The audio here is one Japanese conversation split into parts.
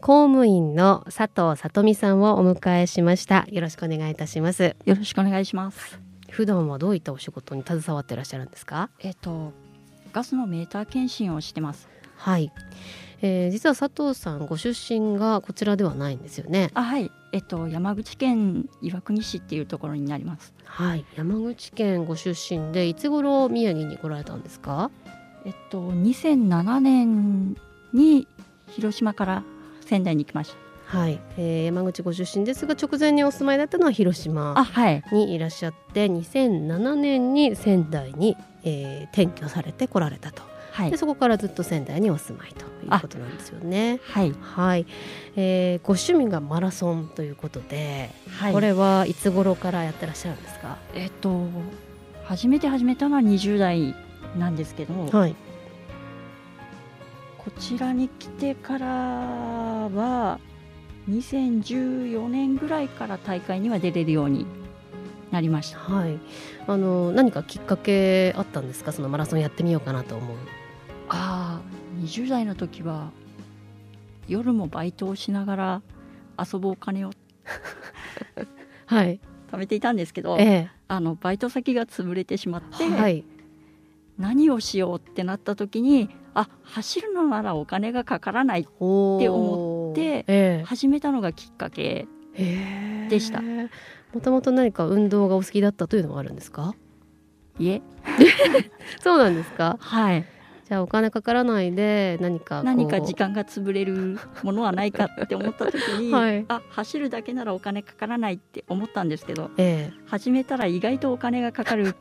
公務員の佐藤さとみさんをお迎えしました。よろしくお願いいたします。よろしくお願いします。普段はどういったお仕事に携わっていらっしゃるんですか？えっとガスのメーター検診をしてます。はい、えー、実は佐藤さんご出身がこちらではないんですよね？あはい。えっと山口県岩国市っていうところになります。はい。山口県ご出身でいつ頃宮城に来られたんですか？えっと2007年に広島から仙台に行きました。はい、えー、山口ご出身ですが直前にお住まいだったのは広島にいらっしゃって2007年に仙台に、えー、転居されてこられたと、はい。でそこからずっと仙台にお住まいということなんですよね。はい。はい、えー、ご趣味がマラソンということで、はい。これはいつ頃からやってらっしゃるんですか？えっと初めて始めたのは20代なんですけど、はい、こちらに来てからは2014年ぐらいから大会には出れるようになりました。はい、あの何かきっかけあったんですか？そのマラソンやってみようかなと思う。ああ20代の時は夜もバイトをしながら遊ぶお金を。はい、貯めていたんですけどえあのバイト先が潰れてしまっえて、はい、何をしようってなった時にあ走るのならお金がかからないおって思ってええ。始めたのがきっかけでしたもともと何か運動がお好きだったというのはあるんですかいえ。そうなんですかはいじゃあお金かからないで何か何か時間が潰れるものはないかって思った時に、はい。あ走るだけならお金かからないって思ったんですけどえ始めたら意外とお金がかかる。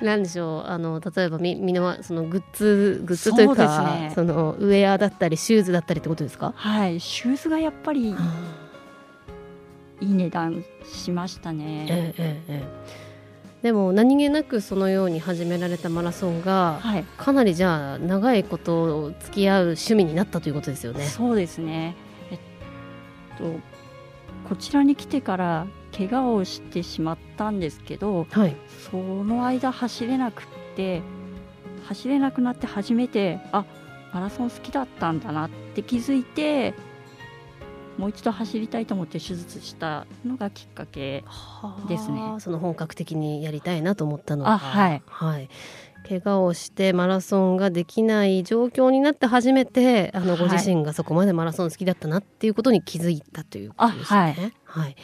え なんでしょうあの例えばみみんなそのグッズグッズというかそね。そのウェアだったりシューズだったりってことですか、はい。シューズがやっぱりいい値段しましたね、ええええええでも何気なくそのように始められたマラソンがはい。かなりじゃあ長いこと付き合う趣味になったということですよね。そうですね。えっとこちらに来てから怪我をしてしまったんですけどはい、その間走れなくって走れなくなって初めてあマラソン好きだったんだなって気づいてもう一度走りたいと思って手術したのがきっかけですね。はあその本格的にやりたいなと思ったのがあはい。はい、怪我をしてマラソンができない状況になって初めてあのはい。ご自身がそこまでマラソン好きだったなっていうことに気づいたということですね。あはい。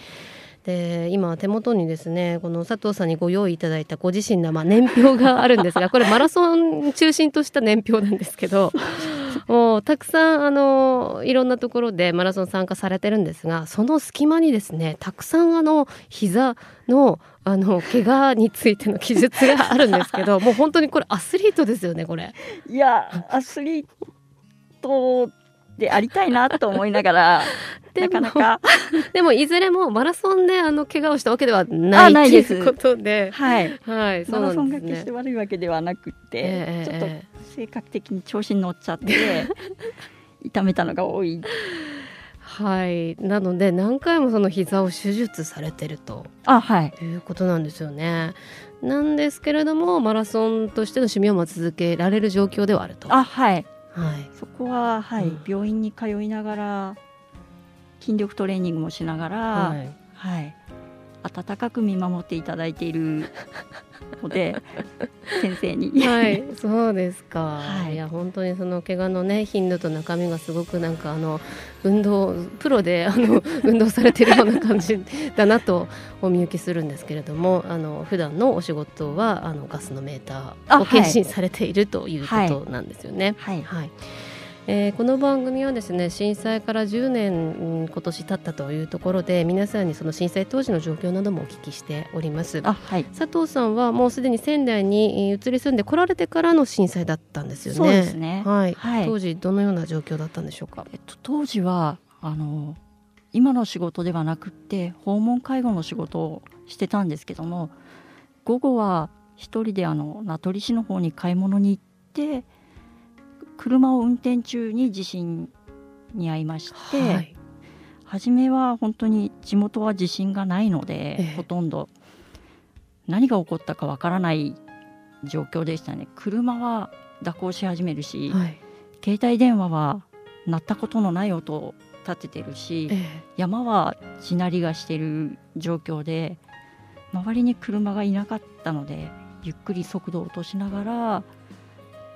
で今手元にですねこの佐藤さんにご用意いただいたご自身のまあ年表があるんですがこれマラソン中心とした年表なんですけど もうたくさんあのいろんなところでマラソン参加されてるんですがその隙間にですねたくさんあの膝のあの怪我についての記述があるんですけど もう本当にこれアスリートですよねこれ。いやアスリートでありたいなと思いながら なかなか。でもいずれもマラソンであの怪我をしたわけではないあないです。ということで、はい。はい、マラソン。が決して悪いわけではなくって、ええちょっとえ。性格的に調子に乗っちゃって 痛めたのが多い。はい、なので何回もその膝を手術されてると。あはい。いうことなんですよね。なんですけれどもマラソンとしての趣味をまあ続けられる状況ではあると。あはいはい、そこは、はいうん。病院に通いながら筋力トレーニングもしながら、ははいい、温かく見守っていただいているので 先生に、はい、そうですか。はいい、や本当にその怪我のね頻度と中身がすごくなんかあの運動プロであの 運動されてるような感じだなとお見受けするんですけれども、あの普段のお仕事はあのガスのメーターを検診されているということなんですよね。はいはい。えーこの番組はですね震災から10年うん今年経ったというところで皆さんにその震災当時の状況などもお聞きしております。あはい佐藤さんはもうすでに仙台にえー移り住んで来られてからの震災だったんですよね。そうですねはい。はい当時どのような状況だったんでしょうか？えっと、当時はあの今の仕事ではなくって訪問介護の仕事をしてたんですけども午後は一人であの名取市の方に買い物に行って車を運転中に地震に遭いまして、はい。初めは本当に地元は地震がないので、ええ。ほとんど何が起こったかわからない状況でしたね。車は蛇行し始めるし、はい。携帯電話は鳴ったことのない音を立ててるし、ええ。山は地鳴りがしてる状況で周りに車がいなかったのでゆっくり速度を落としながら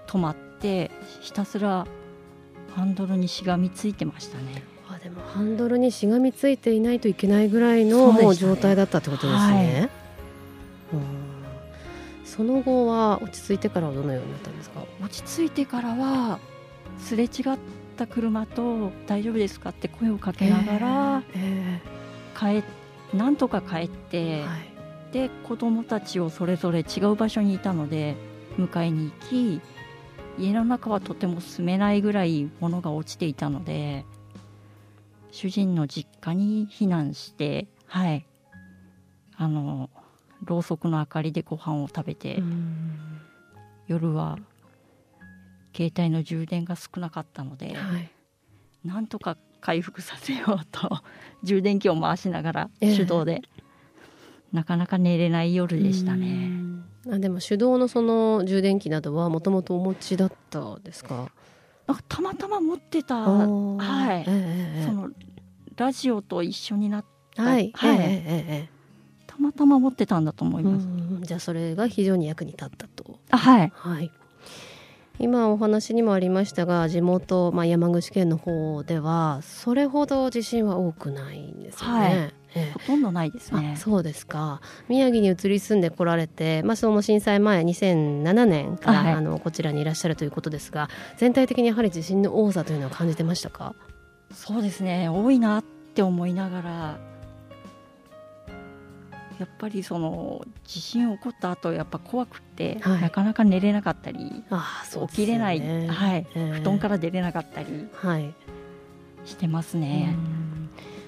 止まってひたすらハンドルにしがみついてましたね。あでもハンドルにしがみついていないといけないぐらいのもう状態だったってことですね。うんその後は落ち着いてからはどのようになったんですか？落ち着いてからはすれ違った車と「大丈夫ですか?」って声をかけながらえ帰なんとか帰って、えはいで子供たちをそれぞれ違う場所にいたので迎えに行き家の中はとても住めないぐらい物が落ちていたので主人の実家に避難してはい。あのろうそくの明かりでご飯を食べて、うん。夜は携帯の充電が少なかったので、はい。なんとか回復させようと 充電器を回しながらええ。手動で、なかなか寝れない夜でしたうね。んあでも手動のその充電器などはもともとお持ちだったですか？たまたま持ってたはいええええそのラジオと一緒になっはいはいえたまたま持ってたんだと思います。んじゃあそれが非常に役に立ったと。あはいはい。今お話にもありましたが地元、まあ、山口県の方ではそれほど地震は多くないんですよね。はいええ。ほとんどないですね。あ。そうですか。宮城に移り住んでこられて、まあ、その震災前2007年から、はいあのこちらにいらっしゃるということですが全体的にやはり地震の多さというのは感じてましたか？そうですね。多いなって思いながらやっぱりその地震起こった後やっぱ怖くって、はい。なかなか寝れなかったりああそう起きれない、はい、ええ。布団から出れなかったりはい、してますね。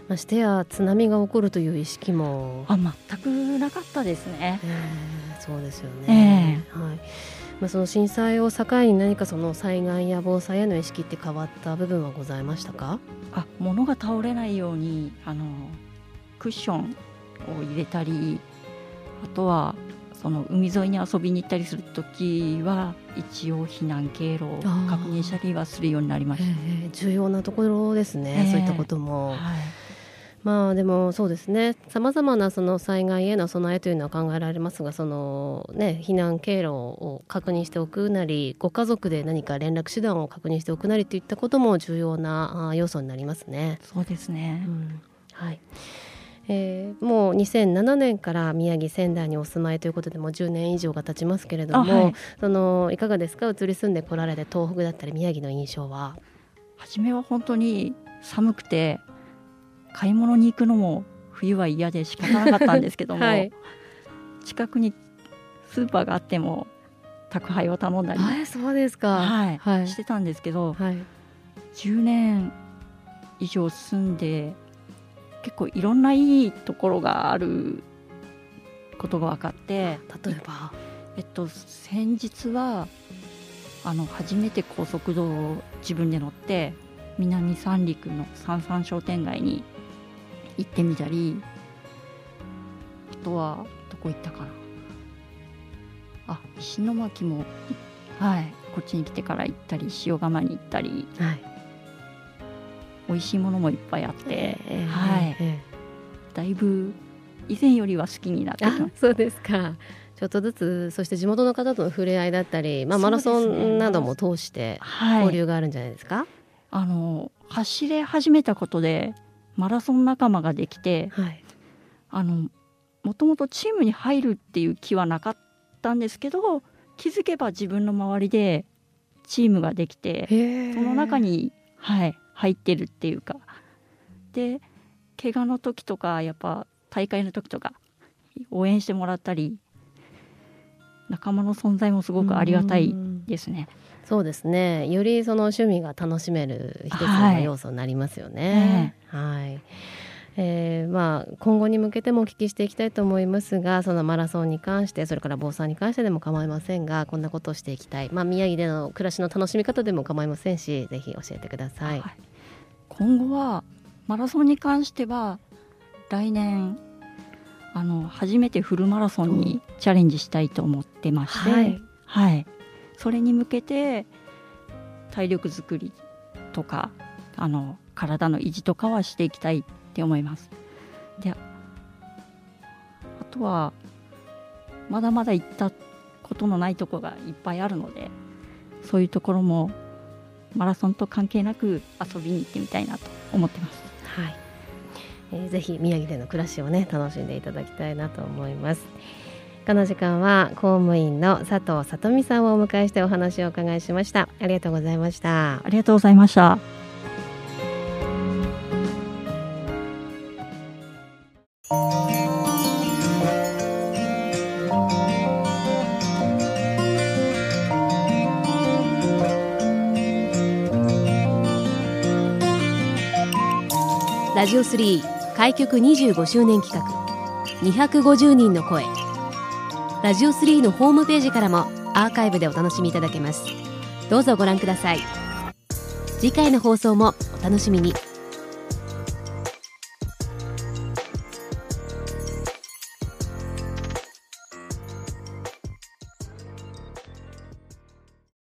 うんましてや津波が起こるという意識も、あ全くなかったですね。ええそうですよね、はい。まあ、その震災を境に何かその災害や防災への意識って変わった部分はございましたか？あ物が倒れないようにあのクッションを入れたりあとはその海沿いに遊びに行ったりする時は一応避難経路を確認したりはするようになりました。ええ重要なところですね、ええ。そういったことも。はいまあでもそうですねさまざまなその災害への備えというのは考えられますがその、ね、避難経路を確認しておくなりご家族で何か連絡手段を確認しておくなりといったことも重要なあ要素になりますね。そうですね。うんはいえーもう2007年から宮城仙台にお住まいということでもう10年以上が経ちますけれども、あはいそのいかがですか？移り住んでこられて東北だったり宮城の印象は？初めは本当に寒くて買い物に行くのも冬は嫌で仕方なかったんですけども、はい近くにスーパーがあっても宅配を頼んだり、あそうですか。はいはいしてたんですけど、はい10年以上住んで結構いろんないいところがあることが分かって例えば？えっと先日はあの初めて高速道を自分で乗って南三陸の三々商店街に行ってみたりあとはどこ行ったかな。あ石巻もはいこっちに来てから行ったり塩釜に行ったり。はい。美味しいものもいっぱいあって、ええはい。えだいぶ以前よりは好きになってきましそうですか。ちょっとずつそして地元の方との触れ合いだったり、まあ、マラソンなども通して交流があるんじゃないですか、あの走れ始めたことでマラソン仲間ができてはい。あのもともとチームに入るっていう気はなかったんですけど気づけば自分の周りでチームができてその中に、はい、入ってるっていうか。で怪我の時とかやっぱ大会の時とか応援してもらったり仲間の存在もすごくありがたいうんですね。そうですね。よりその趣味が楽しめる一つの要素になりますよね。はい、はい。えー、まあ、今後に向けてもお聞きしていきたいと思いますがそのマラソンに関してそれから防災に関してでも構いませんがこんなことをしていきたい、まあ、宮城での暮らしの楽しみ方でも構いませんしぜひ教えてください、はい、今後はマラソンに関しては来年あの初めてフルマラソンにチャレンジしたいと思ってまして、はい、はい、それに向けて体力づくりとかあの体の維持とかはしていきたいって思います。であとはまだまだ行ったことのないとこがいっぱいあるのでそういうところもマラソンと関係なく遊びに行ってみたいなと思ってます。はい、えー、ぜひ宮城での暮らしをね楽しんでいただきたいなと思います。この時間は公務員の佐藤さとみさんをお迎えしてお話をお伺いしました。ありがとうございました。ありがとうございましたラジオ3開局25周年企画。250人の声。ラジオ3のホームページからもアーカイブでお楽しみいただけます。どうぞご覧ください。次回の放送もお楽しみに。